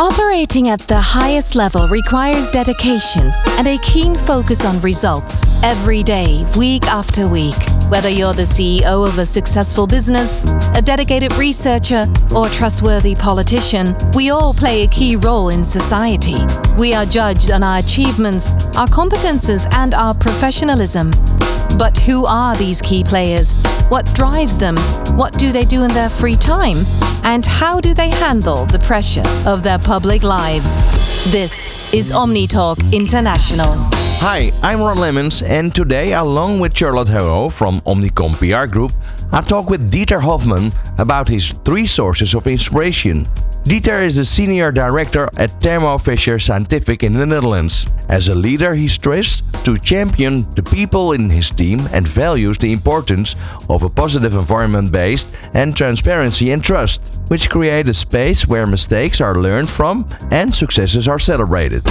Operating at the highest level requires dedication and a keen focus on results every day, week after week. Whether you're the CEO of a successful business, a dedicated researcher, or a trustworthy politician, we all play a key role in society. We are judged on our achievements, our competences, and our professionalism. But who are these key players? What drives them? What do they do in their free time? And how do they handle the pressure of their public lives? This is OmniTalk International. Hi, I'm Ron Lemmens, and today, along with Charlotte Hérault from Omnicom PR Group, I talk with Dieter Hofmann about his three sources of inspiration. Dieter is a senior director at Thermo Fisher Scientific in the Netherlands. As a leader, he stressed to champion the people in his team and values the importance of a positive environment based and transparency and trust, which create a space where mistakes are learned from and successes are celebrated.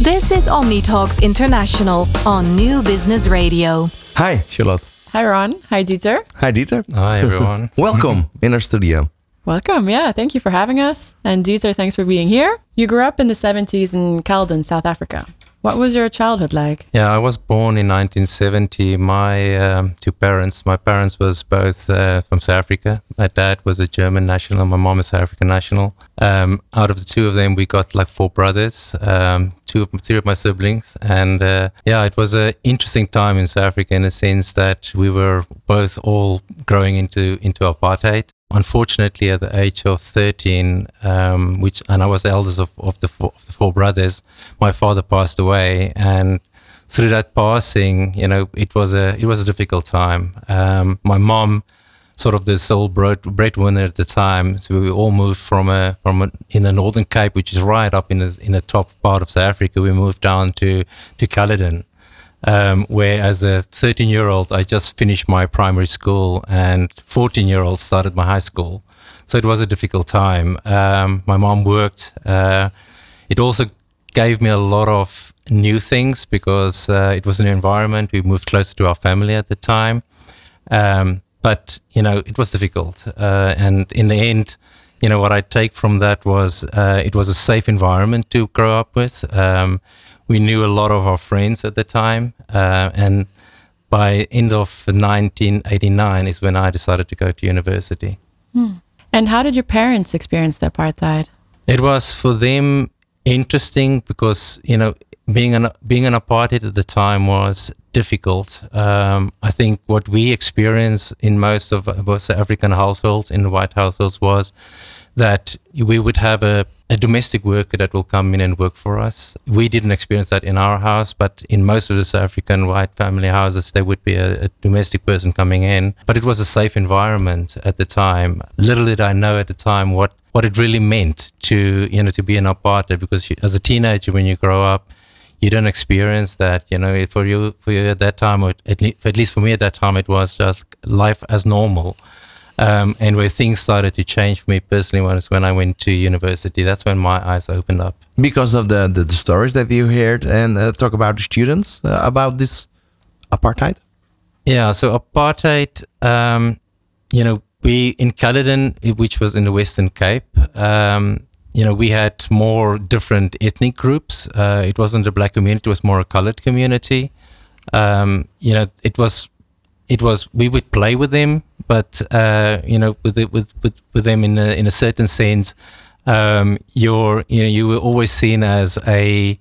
This is OmniTalks International on New Business Radio. Hi, Charlotte. Hi, Ron. Hi, Dieter. Hi, Dieter. Hi, everyone. Welcome in our studio. Welcome. Yeah, thank you for having us. And Dieter, thanks for being here. You grew up in the 70s in Caledon, South Africa. What was your childhood like? Yeah, I was born in 1970. My um, two parents, my parents was both uh, from South Africa. My dad was a German national. My mom is South African national. Um, out of the two of them, we got like four brothers, um, two of two of my siblings, and uh, yeah, it was an interesting time in South Africa in the sense that we were both all growing into into apartheid unfortunately, at the age of 13, um, which and I was the eldest of, of, the four, of the four brothers, my father passed away, and through that passing, you know, it was a it was a difficult time. Um, my mom, sort of the sole bread, breadwinner at the time, so we all moved from a from a, in the Northern Cape, which is right up in the in the top part of South Africa. We moved down to to Caledon um, where as a 13 year old, I just finished my primary school and 14 year old started my high school. So it was a difficult time. Um, my mom worked. Uh, it also gave me a lot of new things because uh, it was an environment. We moved closer to our family at the time. Um, but, you know, it was difficult. Uh, and in the end, you know, what I take from that was uh, it was a safe environment to grow up with. We knew a lot of our friends at the time, uh, and by end of 1989 is when I decided to go to university. Hmm. And how did your parents experience the apartheid? It was for them interesting because you know being an being an apartheid at the time was difficult. Um, I think what we experienced in most of most African households, in the white households, was that we would have a a domestic worker that will come in and work for us. We didn't experience that in our house, but in most of the South African white family houses, there would be a, a, domestic person coming in. But it was a safe environment at the time. Little did I know at the time what, what it really meant to, you know, to be an apartheid because you, as a teenager, when you grow up, you don't experience that, you know, for you, for you at that time, or at, le- at least for me at that time, it was just life as normal. Um, and where things started to change for me personally was when I went to university. That's when my eyes opened up. Because of the, the, the stories that you heard and uh, talk about the students uh, about this apartheid? Yeah, so apartheid, um, you know, we in Caledon, which was in the Western Cape, um, you know, we had more different ethnic groups. Uh, it wasn't a black community; it was more a colored community. Um, you know, it was it was we would play with them, but uh, you know, with it, with with with them in a in a certain sense, um, you're you know you were always seen as a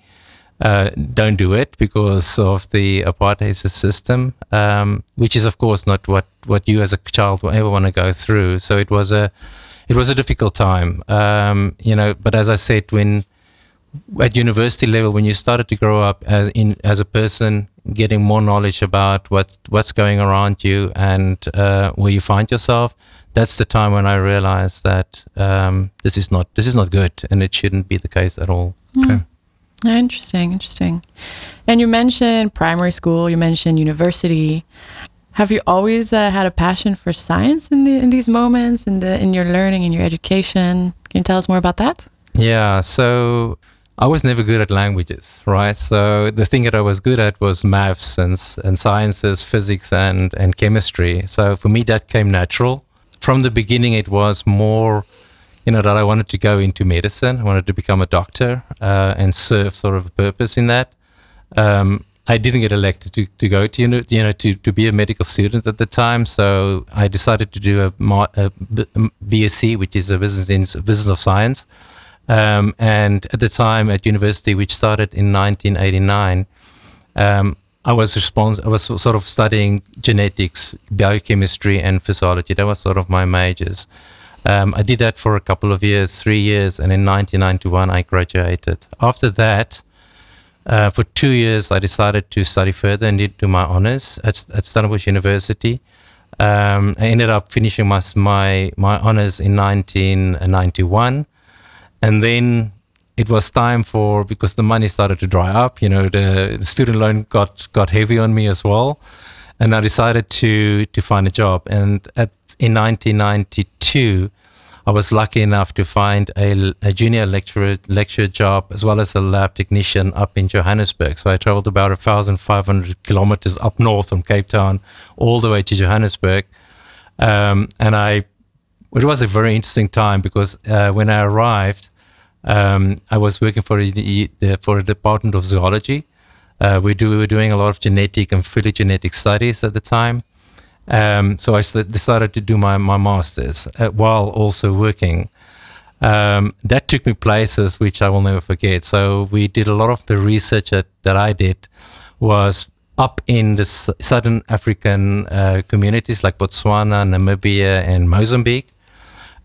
uh, don't do it because of the apartheid system, um, which is of course not what what you as a child ever want to go through. So it was a it was a difficult time, um, you know. But as I said, when at university level, when you started to grow up as in as a person, getting more knowledge about what what's going around you and uh, where you find yourself, that's the time when I realized that um, this is not this is not good, and it shouldn't be the case at all. Mm. Okay. Interesting, interesting. And you mentioned primary school. You mentioned university. Have you always uh, had a passion for science in the in these moments in the in your learning in your education? Can you tell us more about that? Yeah. So I was never good at languages, right? So the thing that I was good at was maths and, and sciences, physics and, and chemistry. So for me, that came natural. From the beginning, it was more you know, that I wanted to go into medicine. I wanted to become a doctor uh, and serve sort of a purpose in that. Um, I didn't get elected to, to go to you know to, to be a medical student at the time, so I decided to do a, a BSc, which is a business in business of science. Um, and at the time at university, which started in 1989, um, I was respons- I was sort of studying genetics, biochemistry, and physiology. That was sort of my majors. Um, I did that for a couple of years, three years, and in 1991 I graduated. After that, uh, for two years, I decided to study further and did do my honors at, at Stellenbosch University. Um, I ended up finishing my, my, my honors in 1991. And then it was time for, because the money started to dry up, you know, the, the student loan got, got heavy on me as well. And I decided to, to find a job. And at, in 1992, I was lucky enough to find a, a junior lecturer lecture job as well as a lab technician up in Johannesburg. So I traveled about 1,500 kilometers up north from Cape Town all the way to Johannesburg. Um, and I, it was a very interesting time because uh, when I arrived, um, I was working for the, for a department of zoology. Uh, we, do, we were doing a lot of genetic and phylogenetic studies at the time. Um, so I decided to do my, my master's uh, while also working. Um, that took me places which I will never forget. So we did a lot of the research that, that I did was up in the southern African uh, communities like Botswana, Namibia, and Mozambique.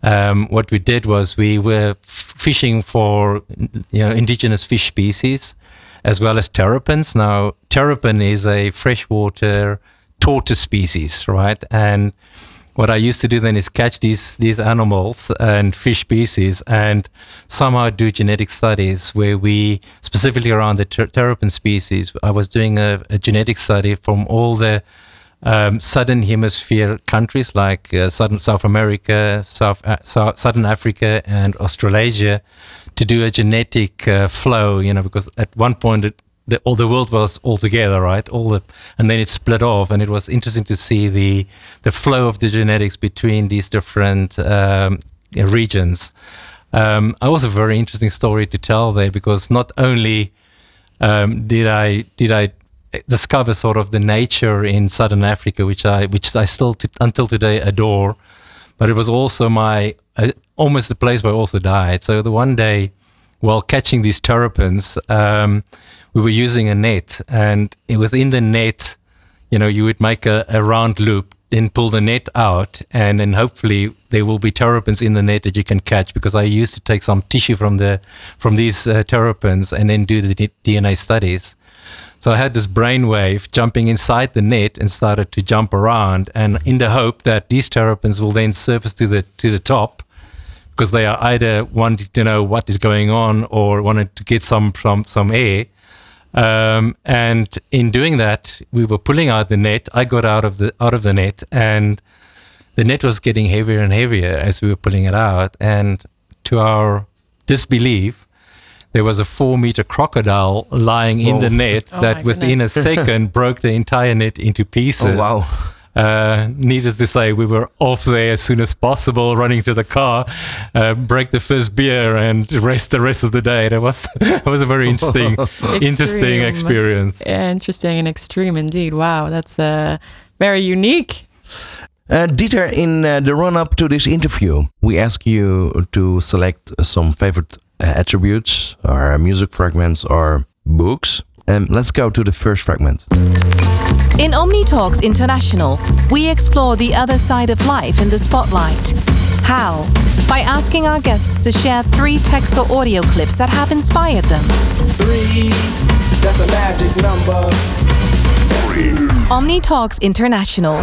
Um, what we did was we were fishing for you know indigenous fish species as well as terrapins. Now, terrapin is a freshwater tortoise species, right? And what I used to do then is catch these these animals and fish species and somehow do genetic studies where we specifically around the ter- terrapin species. I was doing a, a genetic study from all the um, southern hemisphere countries like uh, southern South America, South, uh, South, southern Africa, and Australasia to do a genetic uh, flow. You know, because at one point it, the, all the world was all together, right? All the, and then it split off, and it was interesting to see the the flow of the genetics between these different um, regions. Um, it was a very interesting story to tell there because not only um, did I did I discover sort of the nature in southern Africa, which I which I still t- until today adore, but it was also my uh, almost the place where I also died. So the one day, while catching these terrapins um, we were using a net, and within the net, you know, you would make a, a round loop, then pull the net out, and then hopefully there will be terrapins in the net that you can catch. Because I used to take some tissue from the from these uh, terrapins and then do the DNA studies. So I had this brainwave jumping inside the net and started to jump around, and in the hope that these terrapins will then surface to the to the top, because they are either wanting to know what is going on or wanted to get some from some air. Um, and in doing that, we were pulling out the net. I got out of the out of the net, and the net was getting heavier and heavier as we were pulling it out. And to our disbelief, there was a four meter crocodile lying Whoa. in the net oh that within a second broke the entire net into pieces. Oh, wow. Uh, needless to say, we were off there as soon as possible, running to the car, uh, break the first beer, and rest the rest of the day. That was that was a very interesting, interesting experience. Yeah, interesting and extreme indeed. Wow, that's uh, very unique. Uh, Dieter, in uh, the run up to this interview, we ask you to select some favorite attributes or music fragments or books. Um, let's go to the first fragment. In Omni Talks International, we explore the other side of life in the spotlight. How? By asking our guests to share three text or audio clips that have inspired them. Three, that's a magic number. Omni Talks International.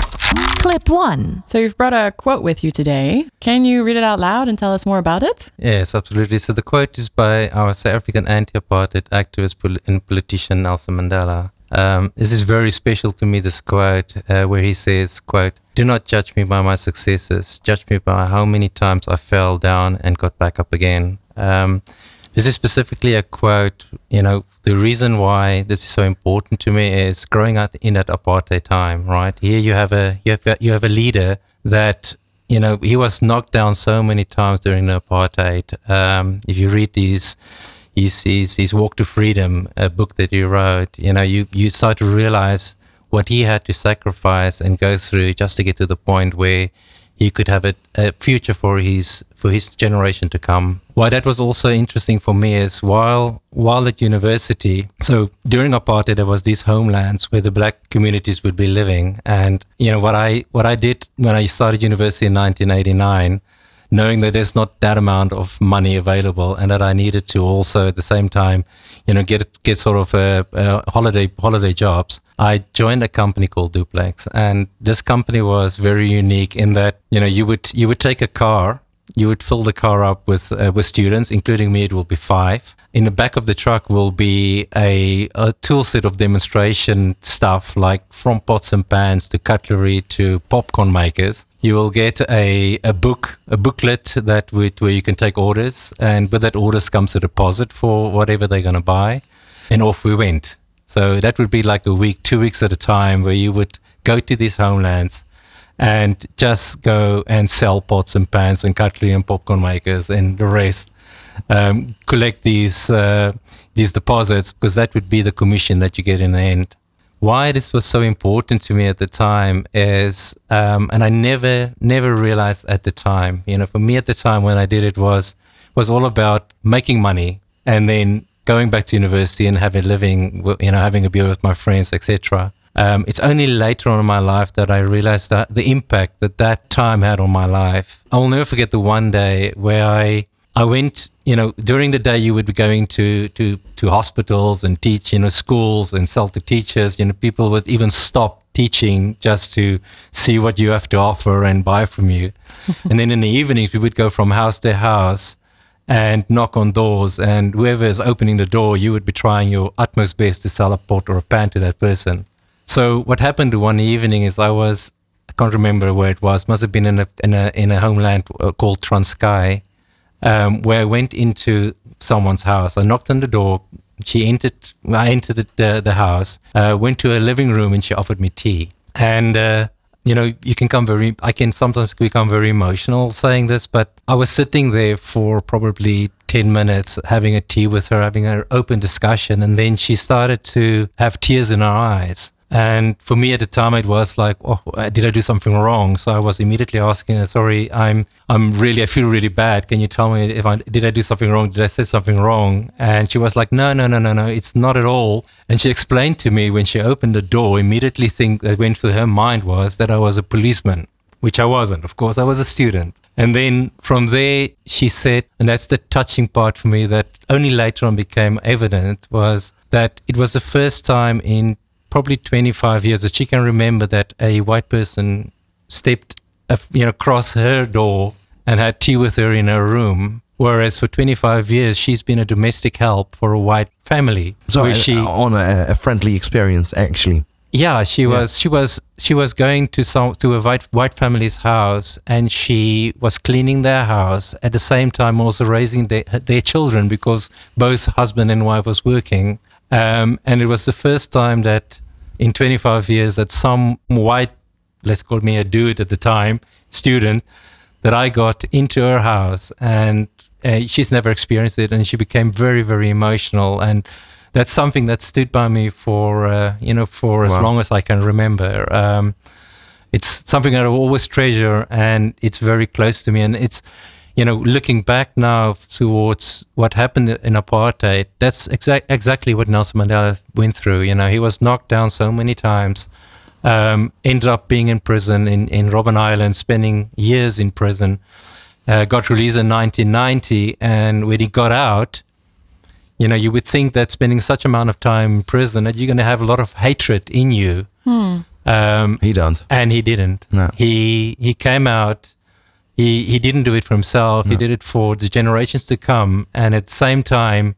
Clip one. So you've brought a quote with you today. Can you read it out loud and tell us more about it? Yes, absolutely. So the quote is by our South African anti-apartheid activist and politician Nelson Mandela. Um, this is very special to me, this quote, uh, where he says, quote, do not judge me by my successes. Judge me by how many times I fell down and got back up again. Um, this is specifically a quote, you know, the reason why this is so important to me is growing up in that apartheid time, right? Here you have a, you have a, you have a leader that you know, he was knocked down so many times during the apartheid. Um, if you read these, his, his, his Walk to Freedom, a book that he wrote, you know, you, you start to realize what he had to sacrifice and go through just to get to the point where he could have a, a, future for his for his generation to come. Why that was also interesting for me is while while at university, so during apartheid there was these homelands where the black communities would be living, and you know what I what I did when I started university in 1989 knowing that there's not that amount of money available and that I needed to also at the same time, you know, get get sort of a, a holiday holiday jobs. I joined a company called Duplex, and this company was very unique in that you know you would you would take a car, you would fill the car up with uh, with students, including me. It will be five. In the back of the truck will be a, a tool set of demonstration stuff like from pots and pans to cutlery to popcorn makers you will get a, a book, a booklet that with, where you can take orders, and with that orders comes a deposit for whatever they're going to buy, and off we went. So that would be like a week, two weeks at a time, where you would go to these homelands and just go and sell pots and pans and cutlery and popcorn makers and the rest. Um, collect these uh, these deposits because that would be the commission that you get in the end why this was so important to me at the time is, um, and I never, never realized at the time, you know, for me at the time when I did it was, was all about making money and then going back to university and having living, you know, having a beer with my friends, etc. Um, it's only later on in my life that I realized that the impact that that time had on my life. I will never forget the one day where I I went, you know, during the day you would be going to, to, to hospitals and teach, you know, schools and sell to teachers. You know, people would even stop teaching just to see what you have to offer and buy from you. and then in the evenings we would go from house to house and knock on doors and whoever is opening the door, you would be trying your utmost best to sell a pot or a pan to that person. So what happened one evening is I was, I can't remember where it was, must have been in a, in a, in a homeland uh, called Transkei um, where I went into someone's house. I knocked on the door. She entered. I entered the the, house. Uh, went to a living room and she offered me tea. And uh, you know, you can come very. I can sometimes become very emotional saying this, but I was sitting there for probably 10 minutes having a tea with her, having an open discussion. And then she started to have tears in her eyes. And for me at the time, it was like, oh, uh, did I do something wrong? So I was immediately asking, uh, sorry, I'm, I'm really, I feel really bad. Can you tell me if I did I do something wrong? Did I say something wrong? And she was like, no, no, no, no, no, it's not at all. And she explained to me when she opened the door, immediately think that went through her mind was that I was a policeman, which I wasn't. Of course, I was a student. And then from there, she said, and that's the touching part for me that only later on became evident was that it was the first time in probably 25 years that she can remember that a white person stepped you know across her door and had tea with her in her room. Whereas for 25 years she's been a domestic help for a white family so uh, she on a, a, friendly experience actually. Yeah she yeah. was she was she was going to some to a white white family's house and she was cleaning their house at the same time also raising their, their children because both husband and wife was working. Um, and it was the first time that in 25 years that some white, let's call me a dude at the time, student, that I got into her house and uh, she's never experienced it and she became very, very emotional. And that's something that stood by me for, uh, you know, for as long as I can remember. Um, it's something that I always treasure and it's very close to me. And it's, you know, looking back now towards what happened in apartheid, that's exa- exactly what Nelson Mandela went through. You know, he was knocked down so many times, um, ended up being in prison in, in Robben Island, spending years in prison, uh, got released in 1990, and when he got out, you know, you would think that spending such amount of time in prison that you're going to have a lot of hatred in you. Hmm. Um, he don't, and he didn't. No. He he came out he he didn't do it for himself. No. He did it for the generations to come, and at the same time,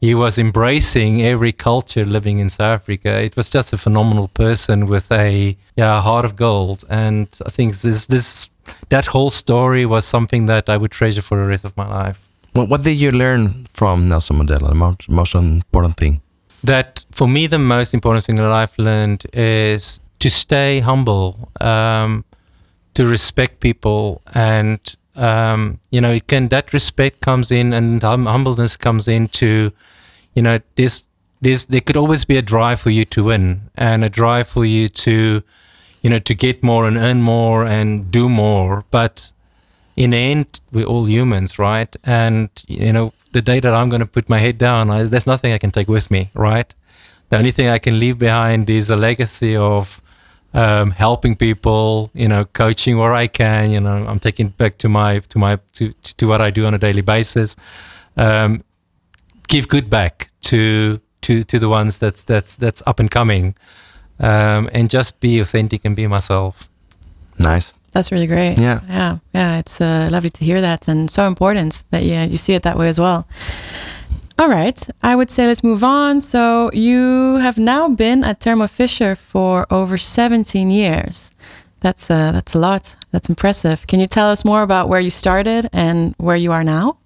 he was embracing every culture living in South Africa. It was just a phenomenal person with a yeah heart of gold, and I think this this that whole story was something that I would treasure for the rest of my life. What, what did you learn from Nelson Mandela? The most, most important thing. That for me, the most important thing that I've learned is to stay humble. Um, to respect people and um, you know it can that respect comes in and hum- humbleness comes into you know this this there could always be a drive for you to win and a drive for you to you know to get more and earn more and do more. But in the end we're all humans right? And you know the day that i'm going to put my head down I, there's nothing i can take with me right? The only thing i can leave behind is a legacy of um, helping people, you know, coaching where I can. You know, I'm taking back to my to my to to what I do on a daily basis. Um, give good back to to to the ones that's that's that's up and coming, um, and just be authentic and be myself. Nice. That's really great. Yeah. Yeah. Yeah. It's uh, lovely to hear that and so important that yeah, you see it that way as well. All right. I would say let's move on. So you have now been at Thermo Fisher for over 17 years. That's uh, that's a lot. That's impressive. Can you tell us more about where you started and where you are now?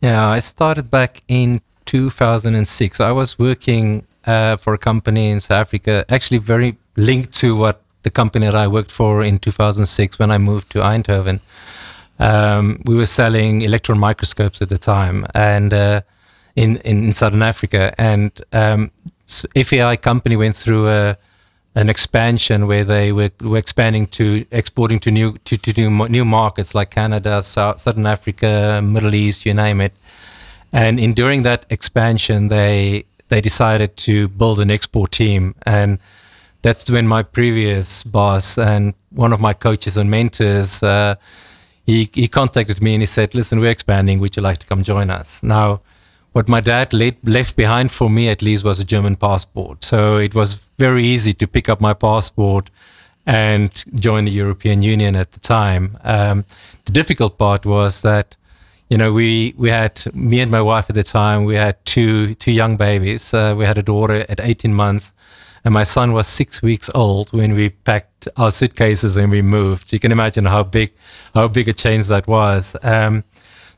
Yeah, I started back in 2006. I was working uh, for a company in South Africa, actually very linked to what the company that I worked for in 2006 when I moved to Eindhoven. Um, we were selling electron microscopes at the time, and uh, in, in Southern Africa, and um, FEI company went through a an expansion where they were, were expanding to exporting to new to, to new, new markets like Canada, South, Southern Africa, Middle East, you name it. And in during that expansion, they they decided to build an export team, and that's when my previous boss and one of my coaches and mentors. Uh, he, he contacted me and he said, "Listen, we're expanding. Would you like to come join us?" Now, what my dad left, left behind for me at least was a German passport. So it was very easy to pick up my passport and join the European Union at the time. Um, the difficult part was that, you know, we, we had, me and my wife at the time, we had two, two young babies. Uh, we had a daughter at 18 months and my son was six weeks old when we packed our suitcases and we moved. You can imagine how big, how big a change that was. Um,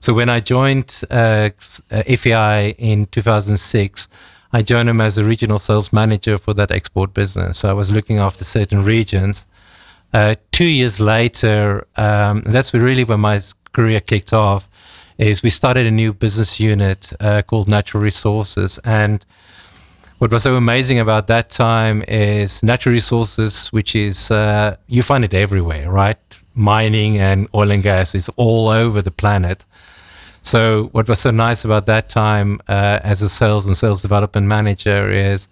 so when I joined uh, FEI in 2006, I joined them as a regional sales manager for that export business. So I was looking after certain regions. Uh, two years later, um, that's really when my career kicked off. Is we started a new business unit uh, called Natural Resources, and what was so amazing about that time is natural resources, which is uh, you find it everywhere, right? Mining and oil and gas is all over the planet. So what was so nice about that time uh, as a sales and sales development manager is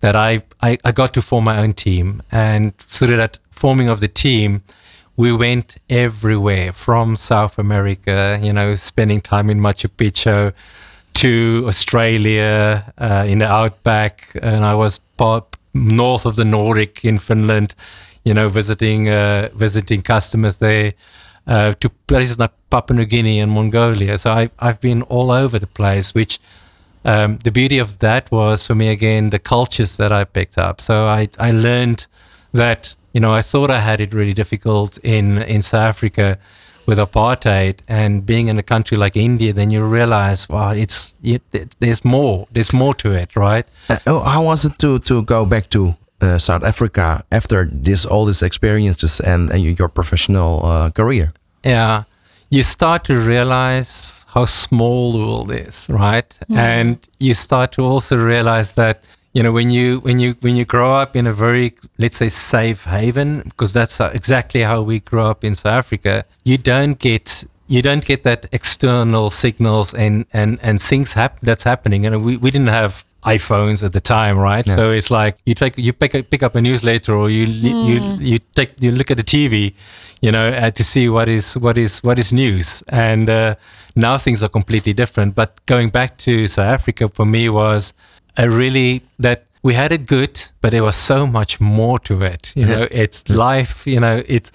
that I, I, I got to form my own team, and through that forming of the team, we went everywhere from South America, you know, spending time in Machu Picchu, to Australia uh, in the outback, and I was part north of the Nordic in Finland, you know, visiting uh, visiting customers there uh, to places like Papua New Guinea and Mongolia. So I've, I've been all over the place, which um, the beauty of that was for me, again, the cultures that I picked up. So I, I learned that, you know, I thought I had it really difficult in, in South Africa with apartheid and being in a country like India, then you realize, wow, it's it, it, there's more, there's more to it, right? Uh, oh, how was it to to go back to uh, South Africa after this all these experiences and, and your professional uh, career? Yeah, you start to realize how small the world is, right? Mm. And you start to also realize that you know when you when you when you grow up in a very let's say safe haven because that's exactly how we grow up in South Africa. You don't get you don't get that external signals and and and things hap- that's happening. And we we didn't have iPhones at the time, right? Yeah. So it's like you take you pick a, pick up a newsletter or you mm. you you take you look at the TV, you know, uh, to see what is what is what is news. And uh, now things are completely different. But going back to South Africa for me was a really that we had it good, but there was so much more to it. You know, it's life. You know, it's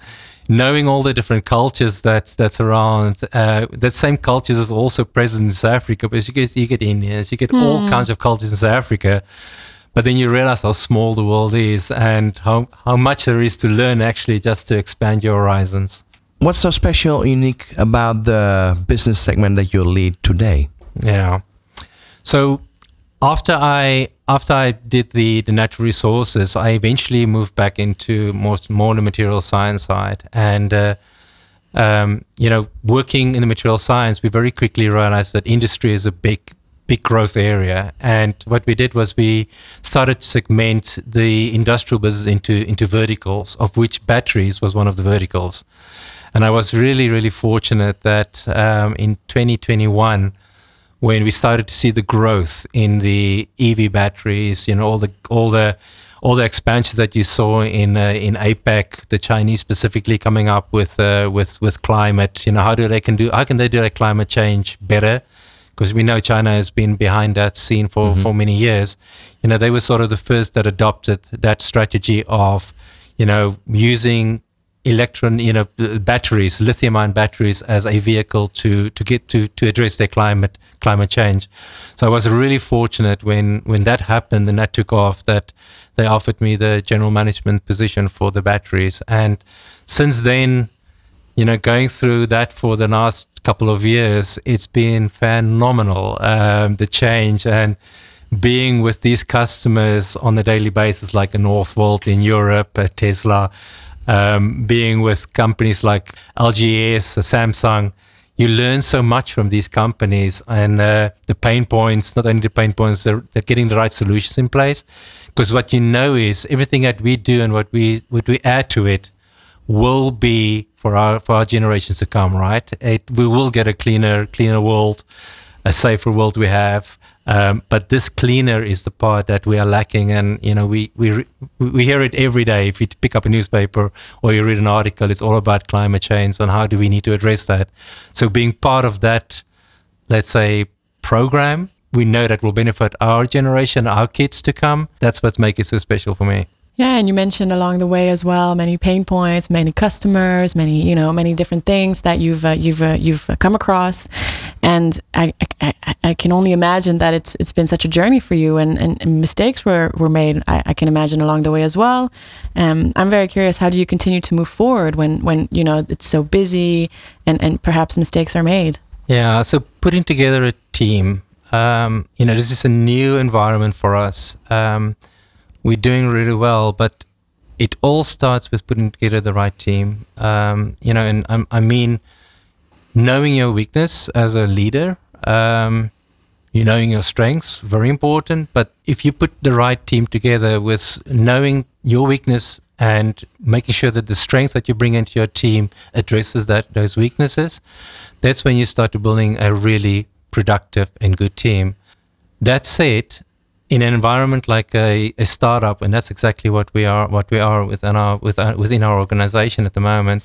knowing all the different cultures that's that's around. Uh, that same cultures is also present in South Africa, because you get you get Indians, you get mm. all hmm. kinds of cultures in South Africa. But then you realize how small the world is and how, how much there is to learn actually just to expand your horizons. What's so special, unique about the business segment that you lead today? Yeah. So after I after I did the the natural resources, I eventually moved back into more more the material science side, and uh, um, you know, working in the material science, we very quickly realized that industry is a big big growth area. And what we did was we started to segment the industrial business into into verticals, of which batteries was one of the verticals. And I was really really fortunate that um, in 2021 when we started to see the growth in the EV batteries, you know, all the all the all the expansions that you saw in uh, in APEC, the Chinese specifically coming up with uh, with with climate. You know, how do they can do how can they do their climate change better? Because we know China has been behind that scene for mm-hmm. for many years. You know, they were sort of the first that adopted that strategy of, you know, using electron, you know, batteries, lithium-ion batteries, as a vehicle to to get to to address their climate climate change. So I was really fortunate when when that happened and that took off that they offered me the general management position for the batteries, and since then, you know, going through that for the last couple of years, it's been phenomenal. Um, the change and being with these customers on a daily basis, like a Northvolt in Europe, a Tesla um, being with companies like LGS, Samsung, you learn so much from these companies and uh, the pain points, not only the pain points, they're, they're getting the right solutions in place. Because what you know is everything that we do and what we what we add to it will be for our for our generations to come, right? It, we will get a cleaner cleaner world, a safer world we have. Um, but this cleaner is the part that we are lacking, and you know we we we hear it every day. If you pick up a newspaper or you read an article, it's all about climate change and how do we need to address that. So being part of that, let's say, program, we know that will benefit our generation, our kids to come. That's what makes it so special for me. Yeah, and you mentioned along the way as well many pain points, many customers, many you know many different things that you've uh, you've uh, you've come across, and I, I, I can only imagine that it's it's been such a journey for you, and, and, and mistakes were were made. I, I, can imagine along the way as well. Um, I'm very curious. How do you continue to move forward when when you know it's so busy and and perhaps mistakes are made? Yeah, so putting together a team. Um, you know, this is a new environment for us. Um, we're doing really well, but it all starts with putting together the right team. Um, you know, and I, mean, knowing your weakness as a leader, um, you knowing your strengths, very important. But if you put the right team together with knowing your weakness and making sure that the strength that you bring into your team addresses that those weaknesses, that's when you start to building a really productive and good team. That said, in an environment like a, a startup, and that's exactly what we are, what we are within our within, within our organization at the moment.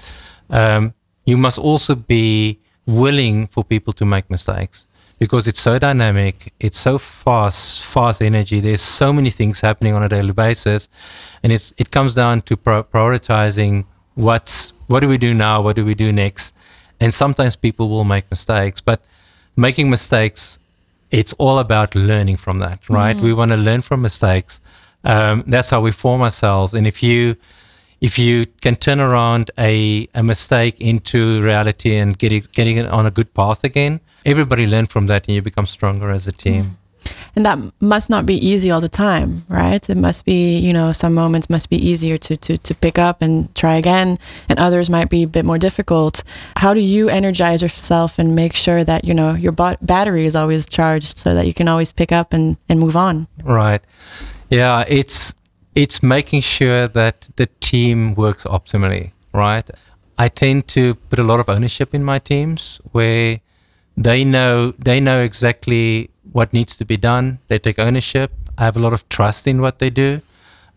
Um, you must also be willing for people to make mistakes because it's so dynamic, it's so fast, fast energy. There's so many things happening on a daily basis, and it's it comes down to pro- prioritizing what's what do we do now, what do we do next, and sometimes people will make mistakes, but making mistakes it's all about learning from that, right? Mm. We want to learn from mistakes. Um, that's how we form ourselves. And if you if you can turn around a, a mistake into reality and get it, getting it on a good path again, everybody learn from that and you become stronger as a team. Mm and that must not be easy all the time right? It must be you know some moments must be easier to to to pick up and try again and others might be a bit more difficult. How do you energize yourself and make sure that you know your battery is always charged so that you can always pick up and and move on? Right. Yeah it's it's making sure that the team works optimally right? I tend to put a lot of ownership in my teams where they know they know exactly what needs to be done. They take ownership. I have a lot of trust in what they do.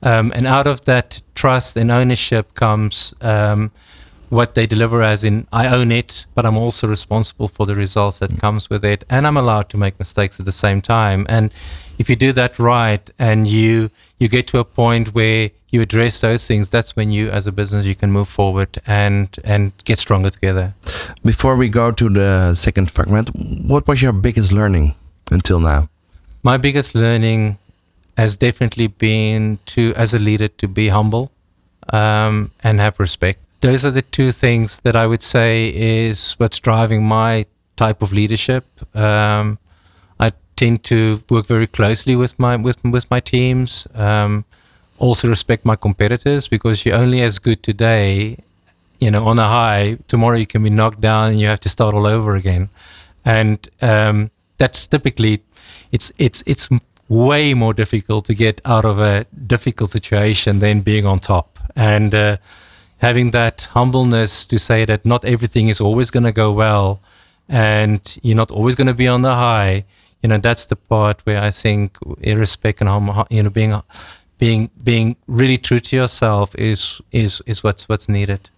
Um, and out of that trust and ownership comes um, what they deliver as in I own it, but I'm also responsible for the results that comes with it. And I'm allowed to make mistakes at the same time. And if you do that right and you you get to a point where you address those things, that's when you as a business you can move forward and and get stronger together. Before we go to the second fragment, what was your biggest learning? Until now? My biggest learning has definitely been to, as a leader, to be humble um, and have respect. Those are the two things that I would say is what's driving my type of leadership. Um, I tend to work very closely with my with with my teams. Um, also respect my competitors because you're only as good today, you know, on a high. Tomorrow you can be knocked down and you have to start all over again, and um, that's typically it's it's it's way more difficult to get out of a difficult situation than being on top. And. Uh, having that humbleness to say that not everything is always going to go well and you're not always going to be on the high you know that's the part where i think irrespective and hum, you know being being being really true to yourself is is is what's what's needed.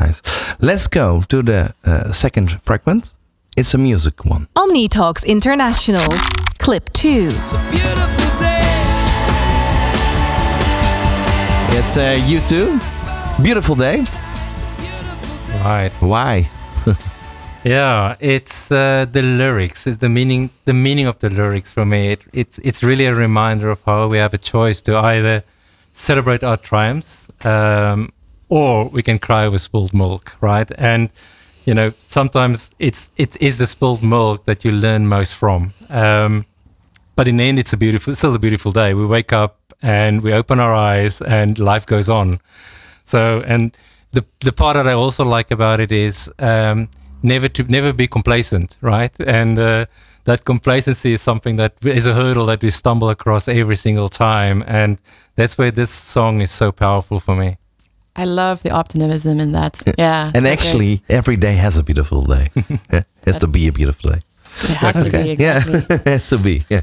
Nice. Let's go to the uh, second fragment it's a music one omni talks international clip 2 it's a beautiful day it's uh, U2 Beautiful day. Right. Why? yeah, it's uh, the lyrics. It's the meaning. The meaning of the lyrics for me. It, it's it's really a reminder of how we have a choice to either celebrate our triumphs, um, or we can cry with spilled milk, right? And you know, sometimes it's it is the spilled milk that you learn most from. Um, but in the end, it's a beautiful, it's still a beautiful day. We wake up and we open our eyes, and life goes on. So, and the the part that I also like about it is um, never to never be complacent, right? And uh, that complacency is something that is a hurdle that we stumble across every single time, and that's where this song is so powerful for me. I love the optimism in that. Yeah. and actually, great. every day has a beautiful day. it has to be a beautiful day. It has okay. to be, exactly. Yeah, it has to be, yeah.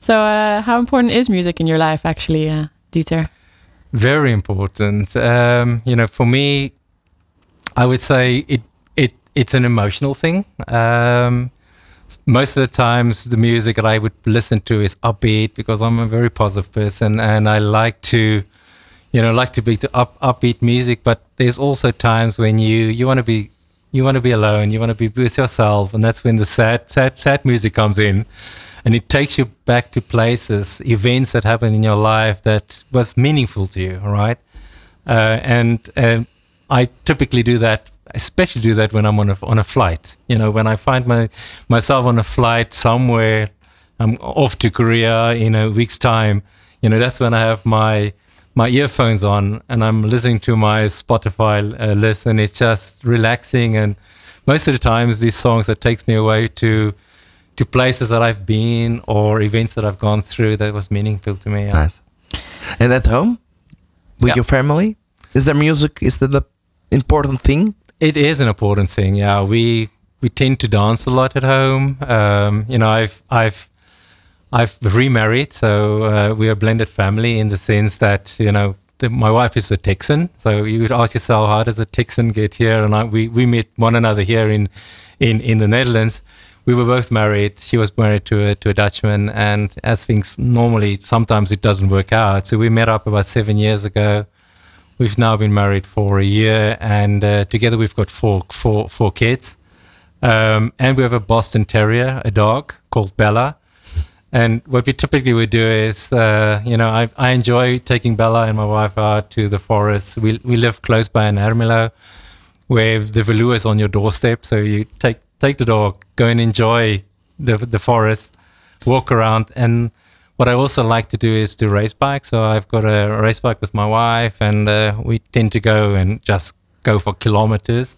So, uh, how important is music in your life, actually, uh, Dieter? Very important. Um, you know, for me, I would say it it it's an emotional thing. Um, most of the times, the music that I would listen to is upbeat because I'm a very positive person and I like to, you know, like to be to up upbeat music. But there's also times when you you want to be you want to be alone, you want to be with yourself, and that's when the sad sad sad music comes in and it takes you back to places, events that happened in your life that was meaningful to you, right? Uh, and uh, I typically do that, especially do that when I'm on a on a flight. You know, when I find my myself on a flight somewhere, I'm off to Korea in a week's time. You know, that's when I have my my earphones on and I'm listening to my Spotify uh, list, and it's just relaxing. And most of the times, these songs that takes me away to to places that I've been or events that I've gone through that was meaningful to me. Yeah. Nice. And at home with yeah. your family, is there music? Is that the important thing? It is an important thing. Yeah, we we tend to dance a lot at home. Um, you know, I've I've I've remarried, so uh, we are a blended family in the sense that you know the, my wife is a Texan. So you would ask yourself, how does a Texan get here? And I, we we met one another here in in in the Netherlands we were both married. She was married to a to a Dutchman, and as things normally, sometimes it doesn't work out. So we met up about seven years ago. We've now been married for a year, and uh, together we've got four four four kids. Um, and we have a Boston Terrier, a dog called Bella. And what we typically would do is, uh, you know, I, I enjoy taking Bella and my wife out to the forest. We we live close by in Ermelo, where the Veluwe is on your doorstep. So you take take the dog, go and enjoy the the forest, walk around. And what I also like to do is to race bike. So I've got a race bike with my wife, and uh, we tend to go and just go for kilometers.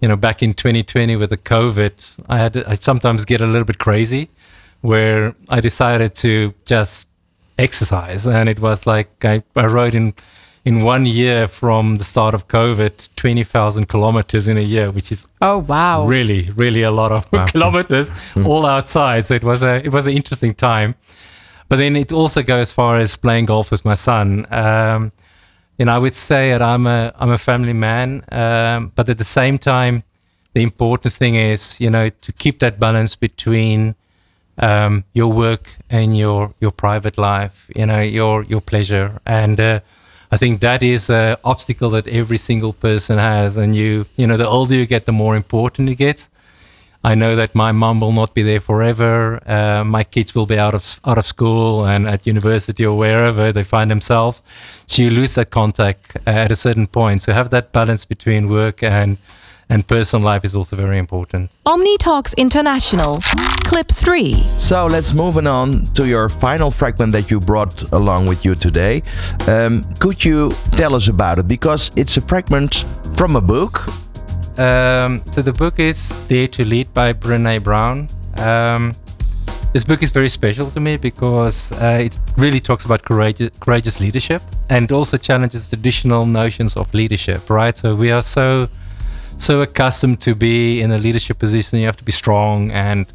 You know, back in 2020 with the COVID, I had to, I sometimes get a little bit crazy, where I decided to just exercise, and it was like I, I rode in in one year from the start of COVID, 20,000 kilometers in a year, which is oh wow, really, really a lot of wow. kilometers all outside. So it was a it was an interesting time. But then it also goes as far as playing golf with my son. Um, you know, I would say that I'm a I'm a family man, um, but at the same time, the important thing is you know to keep that balance between um, your work and your your private life. You know, your your pleasure and. Uh, I think that is an obstacle that every single person has. And you, you know, the older you get, the more important it gets. I know that my mom will not be there forever. Uh, my kids will be out of out of school and at university or wherever they find themselves. So you lose that contact at a certain point. So have that balance between work and and personal life is also very important. Omni Talks International, clip three. So let's move on to your final fragment that you brought along with you today. Um, could you tell us about it? Because it's a fragment from a book. Um, so the book is Dare to Lead by Brene Brown. Um, this book is very special to me because uh, it really talks about courageous, courageous leadership and also challenges traditional notions of leadership, right? So we are so so accustomed to be in a leadership position. You have to be strong and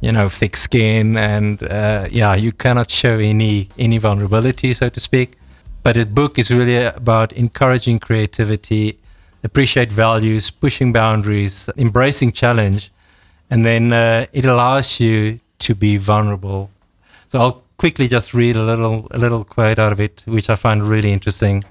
you know thick skin, and uh, yeah, you cannot show any any vulnerability, so to speak. But the book is really about encouraging creativity, appreciate values, pushing boundaries, embracing challenge, and then uh, it allows you to be vulnerable. So I'll quickly just read a little a little quote out of it, which I find really interesting.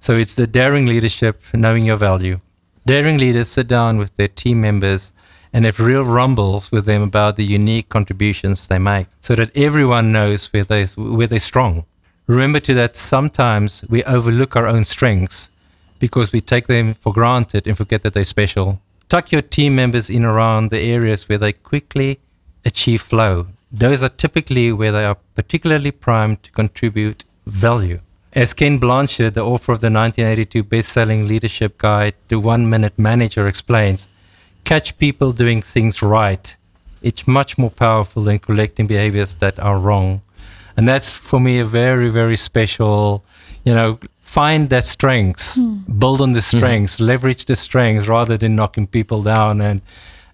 So it's the daring leadership, knowing your value. Daring leaders sit down with their team members and have real rumbles with them about the unique contributions they make, so that everyone knows where they where they're strong. Remember too that sometimes we overlook our own strengths because we take them for granted and forget that they're special. Tuck your team members in around the areas where they quickly achieve flow. Those are typically where they are particularly primed to contribute value. As Ken Blanchard, the author of the 1982 best-selling leadership guide, The One Minute Manager, explains, catch people doing things right. It's much more powerful than collecting behaviors that are wrong. And that's for me a very, very special, you know, find their strengths, mm. build on the strengths, mm. leverage the strengths rather than knocking people down and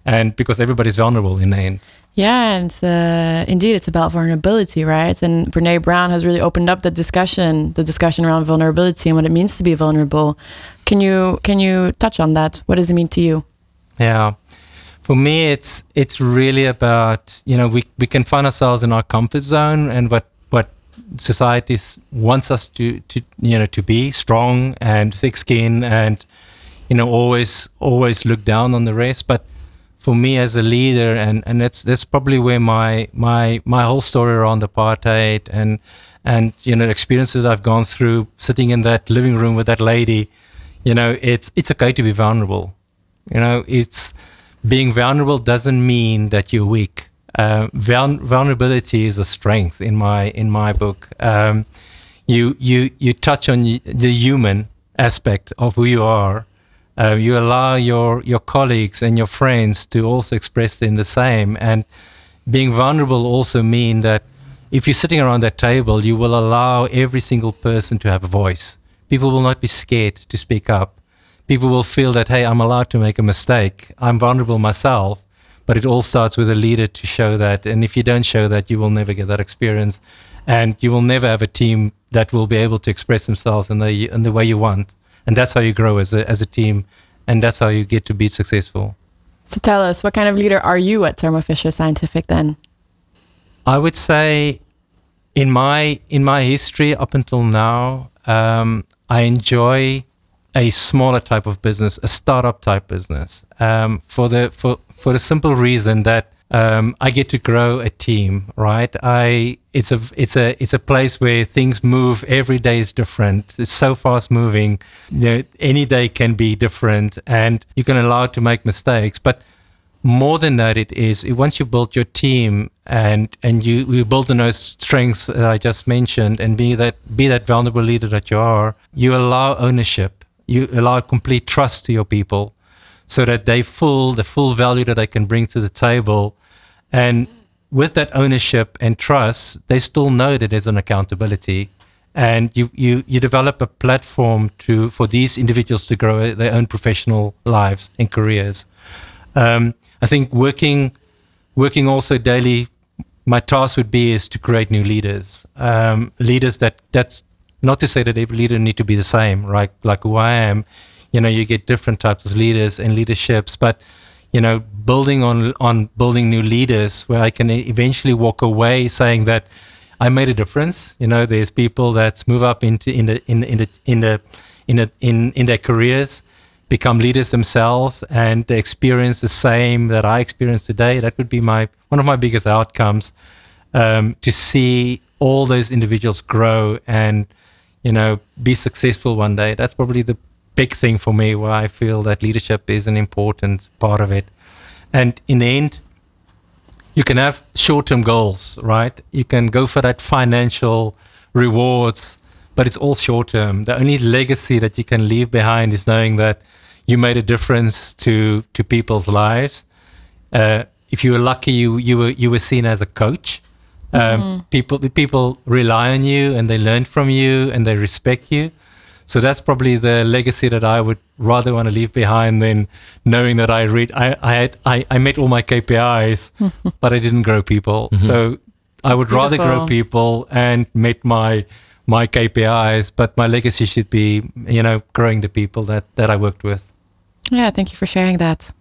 and because everybody's vulnerable in the end. Yeah, and uh, indeed, it's about vulnerability, right? And Brene Brown has really opened up the discussion, the discussion around vulnerability and what it means to be vulnerable. Can you can you touch on that? What does it mean to you? Yeah, for me, it's it's really about you know we we can find ourselves in our comfort zone and what what society wants us to to you know to be strong and thick skin and you know always always look down on the rest, but for me as a leader, and, and that's that's probably where my my my whole story around apartheid and and you know experiences I've gone through, sitting in that living room with that lady, you know, it's it's okay to be vulnerable. You know, it's being vulnerable doesn't mean that you're weak. Uh, vulnerability is a strength in my in my book. Um, you you you touch on the human aspect of who you are uh, you allow your your colleagues and your friends to also express in the same. And being vulnerable also mean that if you're sitting around that table you will allow every single person to have a voice. People will not be scared to speak up. People will feel that hey i'm allowed to make a mistake. I'm vulnerable myself. But it all starts with a leader to show that. And if you don't show that you will never get that experience. And you will never have a team that will be able to express themselves in the in the way you want and that's how you grow as a as a team, and that's how you get to be successful. So tell us, what kind of leader are you at Thermo Fisher Scientific then? I would say, in my in my history up until now, um, I enjoy a smaller type of business, a startup type business, um, for the for for the simple reason that um, I get to grow a team, right? I it's a it's a it's a place where things move. Every day is different. It's so fast moving. You know, any day can be different, and you can allow it to make mistakes. But more than that, it is once you build your team and and you you build on those strengths that I just mentioned, and be that be that vulnerable leader that you are. You allow ownership. You allow complete trust to your people so that they full the full value that they can bring to the table and with that ownership and trust they still know that there's an accountability. And you, you, you develop a platform to for these individuals to grow their own professional lives and careers. Um, i think working working also daily my task would be is to create new leaders. Um, leaders that that's not to say that every leader need to be the same right? Like who i am you know you get different types of leaders and leaderships but you know building on on building new leaders where i can eventually walk away saying that i made a difference you know there's people that move up into in the in, in the in the in the, in in their careers become leaders themselves and they experience the same that i experienced today that would be my one of my biggest outcomes um, to see all those individuals grow and you know be successful one day that's probably the big thing for me where I feel that leadership is an important part of it. And in the end, you can have short term goals, right? You can go for that financial rewards, but it's all short term. The only legacy that you can leave behind is knowing that you made a difference to, to people's lives. Uh, if you were lucky, you, you, were, you were seen as a coach. Um, mm-hmm. People people rely on you and they learn from you and they respect you. So that's probably the legacy that I would rather want to leave behind than knowing that I read I I had, I, I met all my KPIs, but I didn't grow people. Mm-hmm. So I would rather grow people and meet my my KPIs, but my legacy should be you know growing the people that that I worked with. Yeah, thank you for sharing that.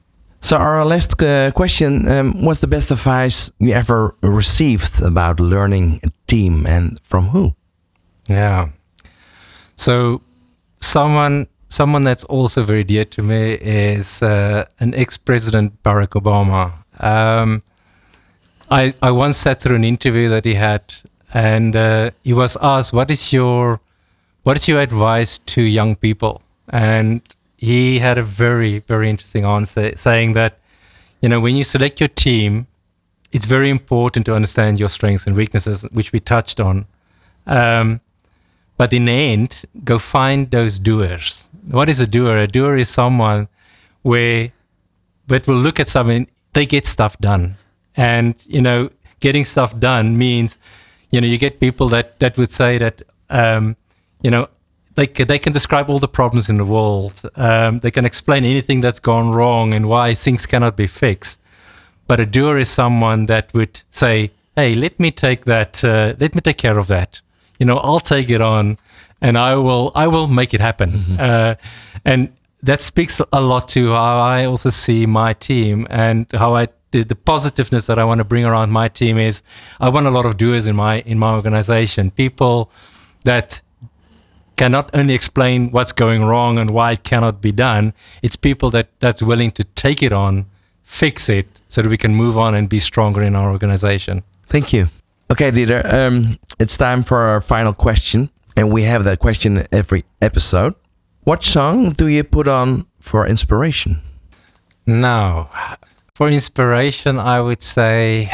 So our last uh, question: um, What's the best advice you ever received about learning a team, and from who? Yeah. So someone someone that's also very dear to me is uh, an ex-president Barack Obama. Um, I I once sat through an interview that he had, and uh, he was asked, "What is your what is your advice to young people?" And he had a very very interesting answer, saying that you know when you select your team, it's very important to understand your strengths and weaknesses, which we touched on. Um, but in the end, go find those doers. What is a doer? A doer is someone where but will look at something, they get stuff done. And, you know, getting stuff done means, you know, you get people that, that would say that, um, you know, they, they can describe all the problems in the world. Um, they can explain anything that's gone wrong and why things cannot be fixed. But a doer is someone that would say, hey, let me take that, uh, let me take care of that you know, I'll take it on and I will, I will make it happen. Mm-hmm. Uh, and that speaks a lot to how I also see my team and how I the, the positiveness that I want to bring around my team is I want a lot of doers in my in my organization. People that cannot only explain what's going wrong and why it cannot be done. It's people that that's willing to take it on, fix it, so that we can move on and be stronger in our organization. Thank you. Okay, Dieter, um, it's time for our final question. And we have that question every episode. What song do you put on for inspiration? Now, for inspiration, I would say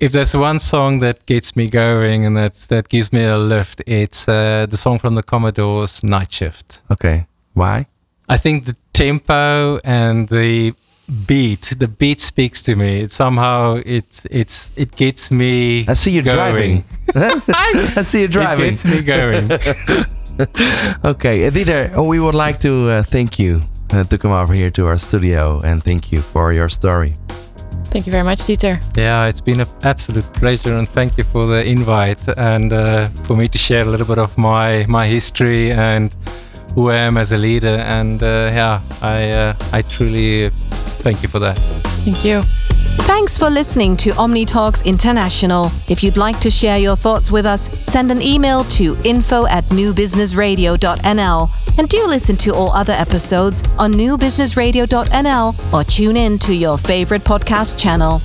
if there's one song that gets me going and that's, that gives me a lift, it's uh, the song from the Commodores, Night Shift. Okay. Why? I think the tempo and the beat. The beat speaks to me. It somehow it's it's it gets me. I see you driving. I see you driving. It gets me going. okay, Dieter, we would like to uh, thank you uh, to come over here to our studio and thank you for your story. Thank you very much, Dieter. Yeah, it's been an absolute pleasure, and thank you for the invite and uh, for me to share a little bit of my my history and who I am as a leader. And uh, yeah, I uh, I truly thank you for that. Thank you. Thanks for listening to OmniTalks International. If you'd like to share your thoughts with us, send an email to info at newbusinessradio.nl. And do listen to all other episodes on newbusinessradio.nl or tune in to your favorite podcast channel.